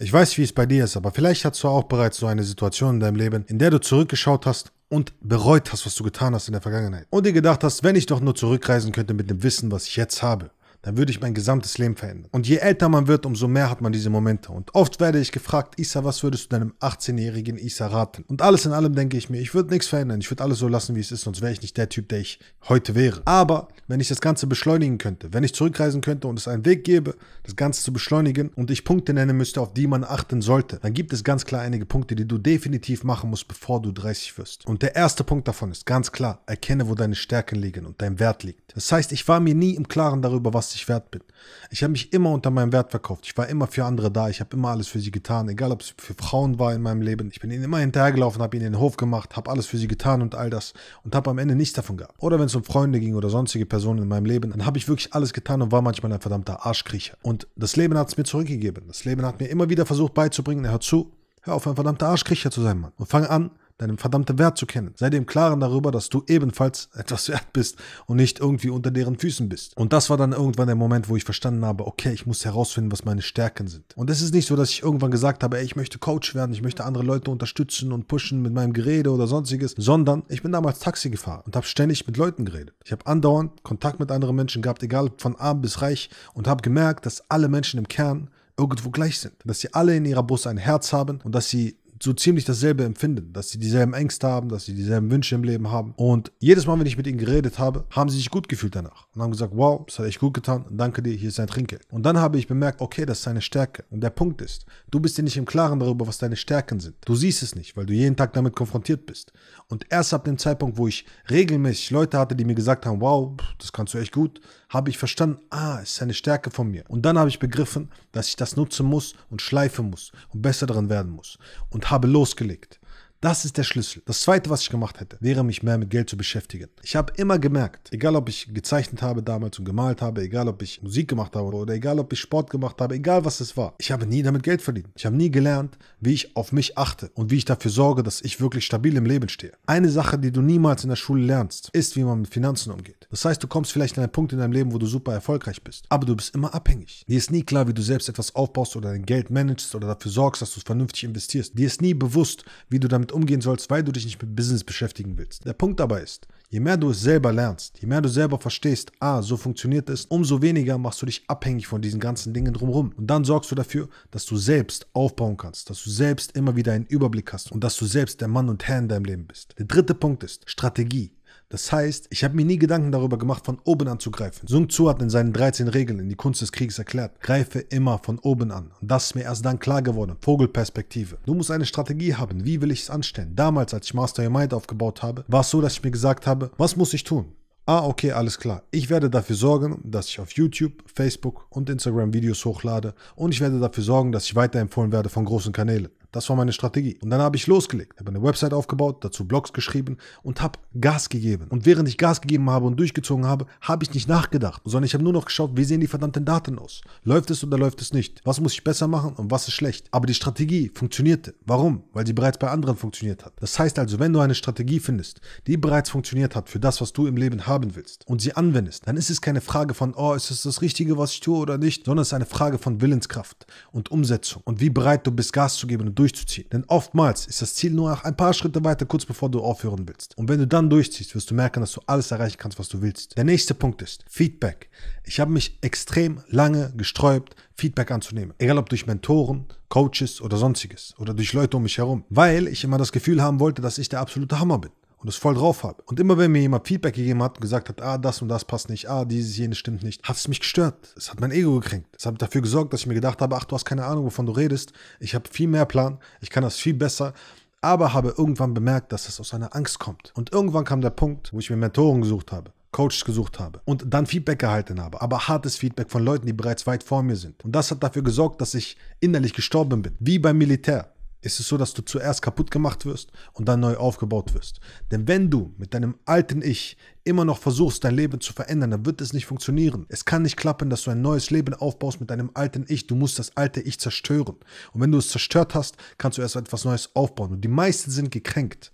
Ich weiß, wie es bei dir ist, aber vielleicht hast du auch bereits so eine Situation in deinem Leben, in der du zurückgeschaut hast und bereut hast, was du getan hast in der Vergangenheit. Und dir gedacht hast, wenn ich doch nur zurückreisen könnte mit dem Wissen, was ich jetzt habe dann würde ich mein gesamtes Leben verändern. Und je älter man wird, umso mehr hat man diese Momente. Und oft werde ich gefragt, Isa, was würdest du deinem 18-jährigen Isa raten? Und alles in allem denke ich mir, ich würde nichts verändern. Ich würde alles so lassen, wie es ist, sonst wäre ich nicht der Typ, der ich heute wäre. Aber wenn ich das Ganze beschleunigen könnte, wenn ich zurückreisen könnte und es einen Weg gäbe, das Ganze zu beschleunigen und ich Punkte nennen müsste, auf die man achten sollte, dann gibt es ganz klar einige Punkte, die du definitiv machen musst, bevor du 30 wirst. Und der erste Punkt davon ist ganz klar, erkenne, wo deine Stärken liegen und dein Wert liegt. Das heißt, ich war mir nie im Klaren darüber, was ich wert bin. Ich habe mich immer unter meinem Wert verkauft. Ich war immer für andere da. Ich habe immer alles für sie getan, egal ob es für Frauen war in meinem Leben. Ich bin ihnen immer hinterhergelaufen, habe ihnen den Hof gemacht, habe alles für sie getan und all das und habe am Ende nichts davon gehabt. Oder wenn es um Freunde ging oder sonstige Personen in meinem Leben, dann habe ich wirklich alles getan und war manchmal ein verdammter Arschkriecher. Und das Leben hat es mir zurückgegeben. Das Leben hat mir immer wieder versucht beizubringen, hör zu, hör auf, ein verdammter Arschkriecher zu sein, Mann. Und fang an, deinen verdammten Wert zu kennen. Sei dir im Klaren darüber, dass du ebenfalls etwas wert bist und nicht irgendwie unter deren Füßen bist. Und das war dann irgendwann der Moment, wo ich verstanden habe, okay, ich muss herausfinden, was meine Stärken sind. Und es ist nicht so, dass ich irgendwann gesagt habe, ey, ich möchte Coach werden, ich möchte andere Leute unterstützen und pushen mit meinem Gerede oder sonstiges, sondern ich bin damals Taxi gefahren und habe ständig mit Leuten geredet. Ich habe andauernd Kontakt mit anderen Menschen gehabt, egal von arm bis reich und habe gemerkt, dass alle Menschen im Kern irgendwo gleich sind. Dass sie alle in ihrer Brust ein Herz haben und dass sie so ziemlich dasselbe empfinden, dass sie dieselben Ängste haben, dass sie dieselben Wünsche im Leben haben. Und jedes Mal, wenn ich mit ihnen geredet habe, haben sie sich gut gefühlt danach und haben gesagt, wow, das hat echt gut getan, danke dir, hier ist dein Trinkgeld. Und dann habe ich bemerkt, okay, das ist deine Stärke. Und der Punkt ist, du bist dir nicht im Klaren darüber, was deine Stärken sind. Du siehst es nicht, weil du jeden Tag damit konfrontiert bist. Und erst ab dem Zeitpunkt, wo ich regelmäßig Leute hatte, die mir gesagt haben, wow, das kannst du echt gut, habe ich verstanden, ah, es ist eine Stärke von mir. Und dann habe ich begriffen, dass ich das nutzen muss und schleifen muss und besser darin werden muss. Und habe losgelegt. Das ist der Schlüssel. Das zweite, was ich gemacht hätte, wäre mich mehr mit Geld zu beschäftigen. Ich habe immer gemerkt, egal ob ich gezeichnet habe damals und gemalt habe, egal ob ich Musik gemacht habe oder egal ob ich Sport gemacht habe, egal was es war, ich habe nie damit Geld verdient. Ich habe nie gelernt, wie ich auf mich achte und wie ich dafür sorge, dass ich wirklich stabil im Leben stehe. Eine Sache, die du niemals in der Schule lernst, ist, wie man mit Finanzen umgeht. Das heißt, du kommst vielleicht an einen Punkt in deinem Leben, wo du super erfolgreich bist, aber du bist immer abhängig. Dir ist nie klar, wie du selbst etwas aufbaust oder dein Geld managst oder dafür sorgst, dass du es vernünftig investierst. Dir ist nie bewusst, wie du damit umgehen sollst, weil du dich nicht mit Business beschäftigen willst. Der Punkt dabei ist, je mehr du es selber lernst, je mehr du selber verstehst, ah, so funktioniert es, umso weniger machst du dich abhängig von diesen ganzen Dingen drumherum. Und dann sorgst du dafür, dass du selbst aufbauen kannst, dass du selbst immer wieder einen Überblick hast und dass du selbst der Mann und Herr in deinem Leben bist. Der dritte Punkt ist Strategie. Das heißt, ich habe mir nie Gedanken darüber gemacht, von oben anzugreifen. Sun Tzu hat in seinen 13 Regeln in die Kunst des Krieges erklärt, greife immer von oben an. Und das ist mir erst dann klar geworden. Vogelperspektive. Du musst eine Strategie haben. Wie will ich es anstellen? Damals, als ich Master Your Mind aufgebaut habe, war es so, dass ich mir gesagt habe, was muss ich tun? Ah, okay, alles klar. Ich werde dafür sorgen, dass ich auf YouTube, Facebook und Instagram Videos hochlade und ich werde dafür sorgen, dass ich weiterempfohlen werde von großen Kanälen. Das war meine Strategie. Und dann habe ich losgelegt, habe eine Website aufgebaut, dazu Blogs geschrieben und habe Gas gegeben. Und während ich Gas gegeben habe und durchgezogen habe, habe ich nicht nachgedacht, sondern ich habe nur noch geschaut, wie sehen die verdammten Daten aus? Läuft es oder läuft es nicht? Was muss ich besser machen und was ist schlecht? Aber die Strategie funktionierte. Warum? Weil sie bereits bei anderen funktioniert hat. Das heißt also, wenn du eine Strategie findest, die bereits funktioniert hat für das, was du im Leben haben willst und sie anwendest, dann ist es keine Frage von, oh, ist es das Richtige, was ich tue oder nicht, sondern es ist eine Frage von Willenskraft und Umsetzung und wie bereit du bist, Gas zu geben und durchzuziehen. Denn oftmals ist das Ziel nur ein paar Schritte weiter, kurz bevor du aufhören willst. Und wenn du dann durchziehst, wirst du merken, dass du alles erreichen kannst, was du willst. Der nächste Punkt ist Feedback. Ich habe mich extrem lange gesträubt, Feedback anzunehmen. Egal ob durch Mentoren, Coaches oder sonstiges. Oder durch Leute um mich herum. Weil ich immer das Gefühl haben wollte, dass ich der absolute Hammer bin und es voll drauf habe. Und immer wenn mir jemand Feedback gegeben hat und gesagt hat, ah, das und das passt nicht, ah, dieses, jenes stimmt nicht, hat es mich gestört. Es hat mein Ego gekränkt. Es hat dafür gesorgt, dass ich mir gedacht habe, ach, du hast keine Ahnung, wovon du redest. Ich habe viel mehr Plan, ich kann das viel besser. Aber habe irgendwann bemerkt, dass es aus einer Angst kommt. Und irgendwann kam der Punkt, wo ich mir Mentoren gesucht habe. Coaches gesucht habe und dann Feedback erhalten habe, aber hartes Feedback von Leuten, die bereits weit vor mir sind. Und das hat dafür gesorgt, dass ich innerlich gestorben bin, wie beim Militär ist es so, dass du zuerst kaputt gemacht wirst und dann neu aufgebaut wirst. Denn wenn du mit deinem alten Ich immer noch versuchst, dein Leben zu verändern, dann wird es nicht funktionieren. Es kann nicht klappen, dass du ein neues Leben aufbaust mit deinem alten Ich. Du musst das alte Ich zerstören. Und wenn du es zerstört hast, kannst du erst etwas Neues aufbauen. Und die meisten sind gekränkt,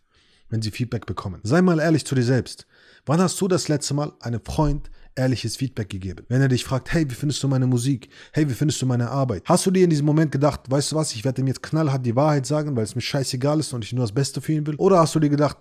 wenn sie Feedback bekommen. Sei mal ehrlich zu dir selbst. Wann hast du das letzte Mal einen Freund ehrliches Feedback gegeben. Wenn er dich fragt, hey, wie findest du meine Musik? Hey, wie findest du meine Arbeit? Hast du dir in diesem Moment gedacht, weißt du was, ich werde ihm jetzt knallhart die Wahrheit sagen, weil es mir scheißegal ist und ich nur das Beste für ihn will? Oder hast du dir gedacht,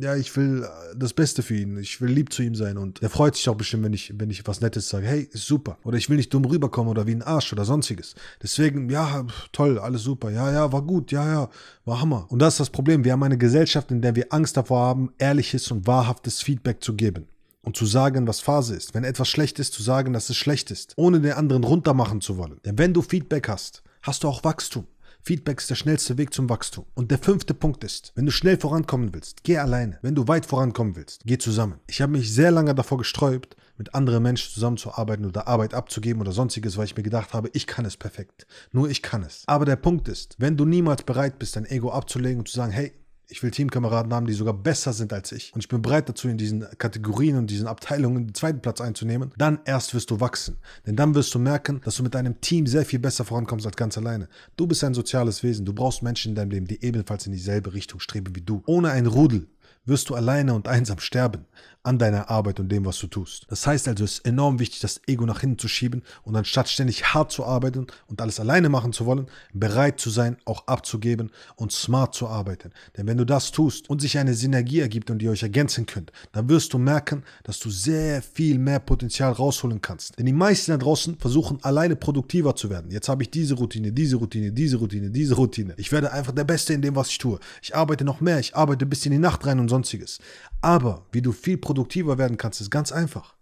ja, ich will äh, das Beste für ihn. Ich will lieb zu ihm sein und er freut sich auch bestimmt, wenn ich, wenn ich was Nettes sage. Hey, ist super. Oder ich will nicht dumm rüberkommen oder wie ein Arsch oder sonstiges. Deswegen, ja, toll, alles super. Ja, ja, war gut. Ja, ja, war Hammer. Und das ist das Problem. Wir haben eine Gesellschaft, in der wir Angst davor haben, ehrliches und wahrhaftes Feedback zu geben. Und zu sagen, was Phase ist. Wenn etwas schlecht ist, zu sagen, dass es schlecht ist. Ohne den anderen runtermachen zu wollen. Denn wenn du Feedback hast, hast du auch Wachstum. Feedback ist der schnellste Weg zum Wachstum. Und der fünfte Punkt ist, wenn du schnell vorankommen willst, geh alleine. Wenn du weit vorankommen willst, geh zusammen. Ich habe mich sehr lange davor gesträubt, mit anderen Menschen zusammenzuarbeiten oder Arbeit abzugeben oder sonstiges, weil ich mir gedacht habe, ich kann es perfekt. Nur ich kann es. Aber der Punkt ist, wenn du niemals bereit bist, dein Ego abzulegen und zu sagen, hey, ich will Teamkameraden haben, die sogar besser sind als ich. Und ich bin bereit dazu, in diesen Kategorien und diesen Abteilungen den zweiten Platz einzunehmen. Dann erst wirst du wachsen. Denn dann wirst du merken, dass du mit deinem Team sehr viel besser vorankommst als ganz alleine. Du bist ein soziales Wesen. Du brauchst Menschen in deinem Leben, die ebenfalls in dieselbe Richtung streben wie du. Ohne ein Rudel wirst du alleine und einsam sterben an deiner Arbeit und dem, was du tust. Das heißt also, es ist enorm wichtig, das Ego nach hinten zu schieben und anstatt ständig hart zu arbeiten und alles alleine machen zu wollen, bereit zu sein, auch abzugeben und smart zu arbeiten. Denn wenn du das tust und sich eine Synergie ergibt und ihr euch ergänzen könnt, dann wirst du merken, dass du sehr viel mehr Potenzial rausholen kannst. Denn die meisten da draußen versuchen alleine produktiver zu werden. Jetzt habe ich diese Routine, diese Routine, diese Routine, diese Routine. Ich werde einfach der Beste in dem, was ich tue. Ich arbeite noch mehr, ich arbeite bis in die Nacht rein und sonstiges. Aber wie du viel produktiver werden kannst, ist ganz einfach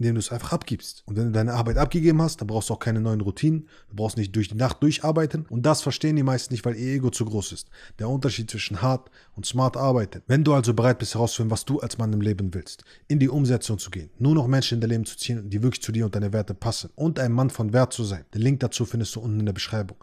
indem du es einfach abgibst. Und wenn du deine Arbeit abgegeben hast, dann brauchst du auch keine neuen Routinen. Du brauchst nicht durch die Nacht durcharbeiten. Und das verstehen die meisten nicht, weil ihr Ego zu groß ist. Der Unterschied zwischen hart und smart arbeiten. Wenn du also bereit bist herauszufinden, was du als Mann im Leben willst, in die Umsetzung zu gehen, nur noch Menschen in dein Leben zu ziehen, die wirklich zu dir und deine Werte passen und ein Mann von Wert zu sein. Den Link dazu findest du unten in der Beschreibung.